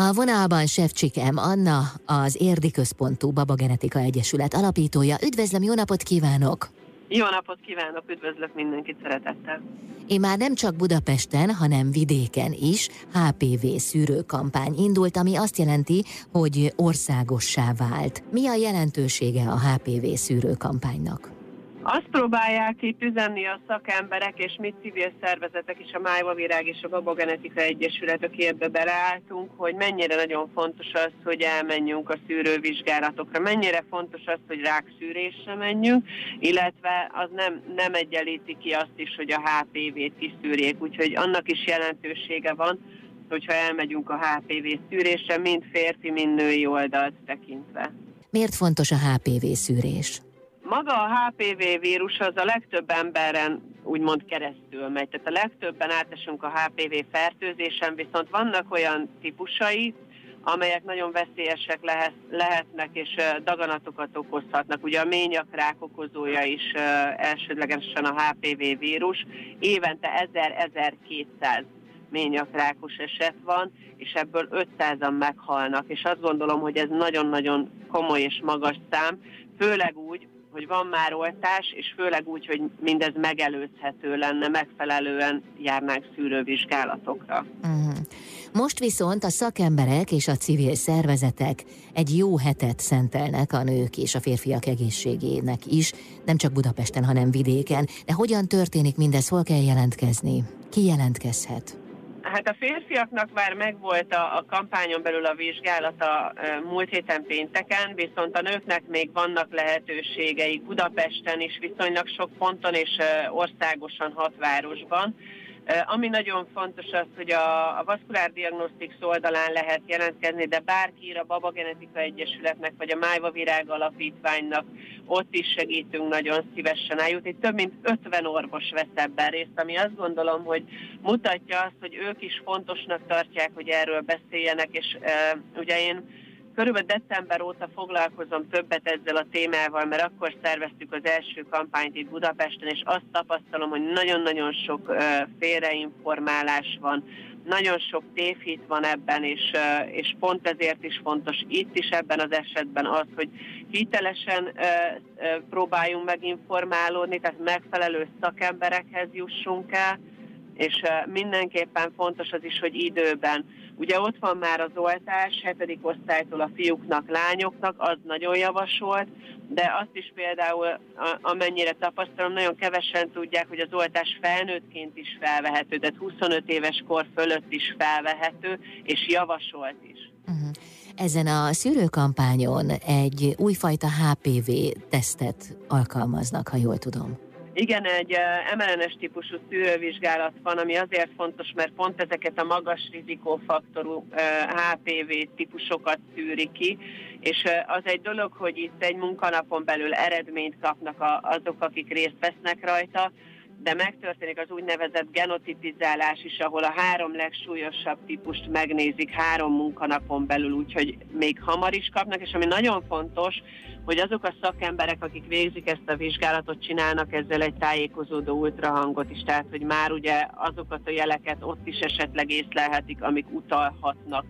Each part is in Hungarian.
A vonalban Sevcsik M. Anna, az Érdi Központú Babagenetika Egyesület alapítója. Üdvözlöm, jó napot kívánok! Jó napot kívánok, üdvözlök mindenkit szeretettel! Én már nem csak Budapesten, hanem vidéken is HPV szűrőkampány indult, ami azt jelenti, hogy országossá vált. Mi a jelentősége a HPV szűrőkampánynak? Azt próbálják itt üzenni a szakemberek, és mi civil szervezetek is, a Májva Virág és a Babogenetika Egyesület, a képbe beleálltunk, hogy mennyire nagyon fontos az, hogy elmenjünk a szűrővizsgálatokra, mennyire fontos az, hogy rákszűrésre menjünk, illetve az nem, nem egyenlíti ki azt is, hogy a HPV-t kiszűrjék, úgyhogy annak is jelentősége van, hogyha elmegyünk a HPV szűrésre, mind férfi, mind női oldalt tekintve. Miért fontos a HPV szűrés? Maga a HPV vírus az a legtöbb emberen úgymond keresztül megy. Tehát a legtöbben átesünk a HPV fertőzésen, viszont vannak olyan típusai, amelyek nagyon veszélyesek lehet, lehetnek és daganatokat okozhatnak. Ugye a ményakrák okozója is elsődlegesen a HPV vírus. Évente 1000-1200 ményakrákos eset van, és ebből 500-an meghalnak. És azt gondolom, hogy ez nagyon-nagyon komoly és magas szám, főleg úgy, hogy van már oltás, és főleg úgy, hogy mindez megelőzhető lenne, megfelelően járnánk szűrővizsgálatokra. Uh-huh. Most viszont a szakemberek és a civil szervezetek egy jó hetet szentelnek a nők és a férfiak egészségének is, nem csak Budapesten, hanem vidéken. De hogyan történik mindez, hol kell jelentkezni? Ki jelentkezhet? Hát a férfiaknak már megvolt a, a kampányon belül a vizsgálata múlt héten pénteken, viszont a nőknek még vannak lehetőségeik Budapesten is viszonylag sok ponton és országosan hat városban. Ami nagyon fontos az, hogy a, a Vasculár Diagnostics oldalán lehet jelentkezni, de bárki ír a Baba Genetika Egyesületnek, vagy a Májva Virág Alapítványnak, ott is segítünk nagyon szívesen eljutni. Több mint 50 orvos vesz ebben részt, ami azt gondolom, hogy mutatja azt, hogy ők is fontosnak tartják, hogy erről beszéljenek, és uh, ugye én Körülbelül december óta foglalkozom többet ezzel a témával, mert akkor szerveztük az első kampányt itt Budapesten, és azt tapasztalom, hogy nagyon-nagyon sok félreinformálás van, nagyon sok tévhit van ebben, és, és pont ezért is fontos itt is ebben az esetben az, hogy hitelesen próbáljunk meginformálódni, tehát megfelelő szakemberekhez jussunk el, és mindenképpen fontos az is, hogy időben Ugye ott van már az oltás, hetedik osztálytól a fiúknak, lányoknak, az nagyon javasolt, de azt is például, amennyire tapasztalom, nagyon kevesen tudják, hogy az oltás felnőttként is felvehető, tehát 25 éves kor fölött is felvehető, és javasolt is. Uh-huh. Ezen a szűrőkampányon egy újfajta HPV tesztet alkalmaznak, ha jól tudom. Igen, egy mRNS típusú szűrővizsgálat van, ami azért fontos, mert pont ezeket a magas rizikófaktorú HPV típusokat szűri ki, és az egy dolog, hogy itt egy munkanapon belül eredményt kapnak azok, akik részt vesznek rajta, de megtörténik az úgynevezett genotipizálás is, ahol a három legsúlyosabb típust megnézik három munkanapon belül, úgyhogy még hamar is kapnak, és ami nagyon fontos, hogy azok a szakemberek, akik végzik ezt a vizsgálatot, csinálnak ezzel egy tájékozódó ultrahangot is, tehát hogy már ugye azokat a jeleket ott is esetleg észlelhetik, amik utalhatnak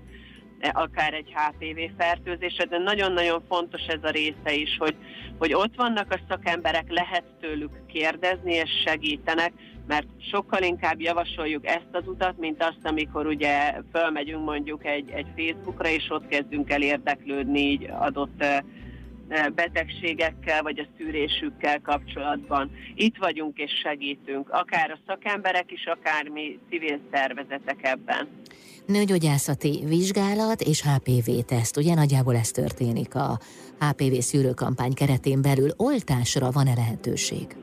akár egy HPV fertőzésre, de nagyon-nagyon fontos ez a része is, hogy, hogy ott vannak a szakemberek, lehet tőlük kérdezni és segítenek, mert sokkal inkább javasoljuk ezt az utat, mint azt, amikor ugye fölmegyünk mondjuk egy, egy Facebookra, és ott kezdünk el érdeklődni így adott betegségekkel vagy a szűrésükkel kapcsolatban. Itt vagyunk és segítünk, akár a szakemberek is, akár mi civil szervezetek ebben. Nőgyógyászati vizsgálat és HPV-teszt, ugye nagyjából ez történik a HPV szűrőkampány keretén belül. Oltásra van-e lehetőség?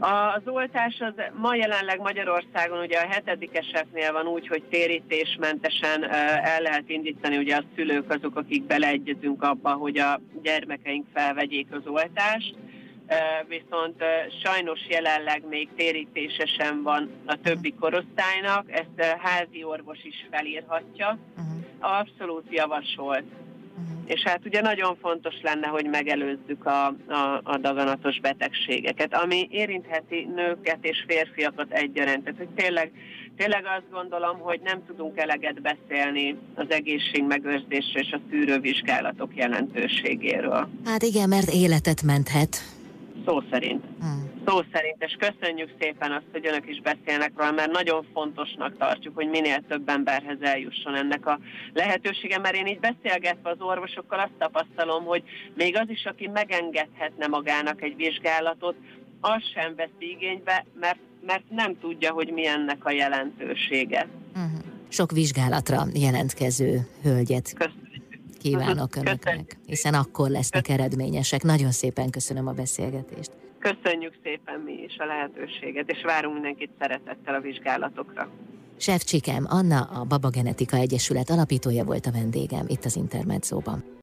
Az oltás az ma jelenleg Magyarországon ugye a hetedikeseknél van úgy, hogy térítésmentesen el lehet indítani, ugye a szülők azok, akik beleegyezünk abba, hogy a gyermekeink felvegyék az oltást, viszont sajnos jelenleg még térítésesen van a többi korosztálynak, ezt házi orvos is felírhatja. Uh-huh. Abszolút javasolt és hát ugye nagyon fontos lenne, hogy megelőzzük a, a, a daganatos betegségeket, ami érintheti nőket és férfiakat egyaránt. Tehát, hogy tényleg, tényleg azt gondolom, hogy nem tudunk eleget beszélni az egészségmegőrzésről és a szűrővizsgálatok jelentőségéről. Hát igen, mert életet menthet. Szó szerint. Hmm. Szó szerint, és köszönjük szépen azt, hogy önök is beszélnek róla, mert nagyon fontosnak tartjuk, hogy minél több emberhez eljusson ennek a lehetősége, mert én így beszélgetve az orvosokkal azt tapasztalom, hogy még az is, aki megengedhetne magának egy vizsgálatot, az sem veszi igénybe, mert, mert nem tudja, hogy mi ennek a jelentősége. Uh-huh. Sok vizsgálatra jelentkező hölgyet Köszönöm. Kívánok Önöknek, hiszen akkor lesznek eredményesek. Nagyon szépen köszönöm a beszélgetést. Köszönjük szépen mi is a lehetőséget, és várunk mindenkit szeretettel a vizsgálatokra. Sefcsikem Anna, a Baba Genetika Egyesület alapítója volt a vendégem itt az Intermedzóban.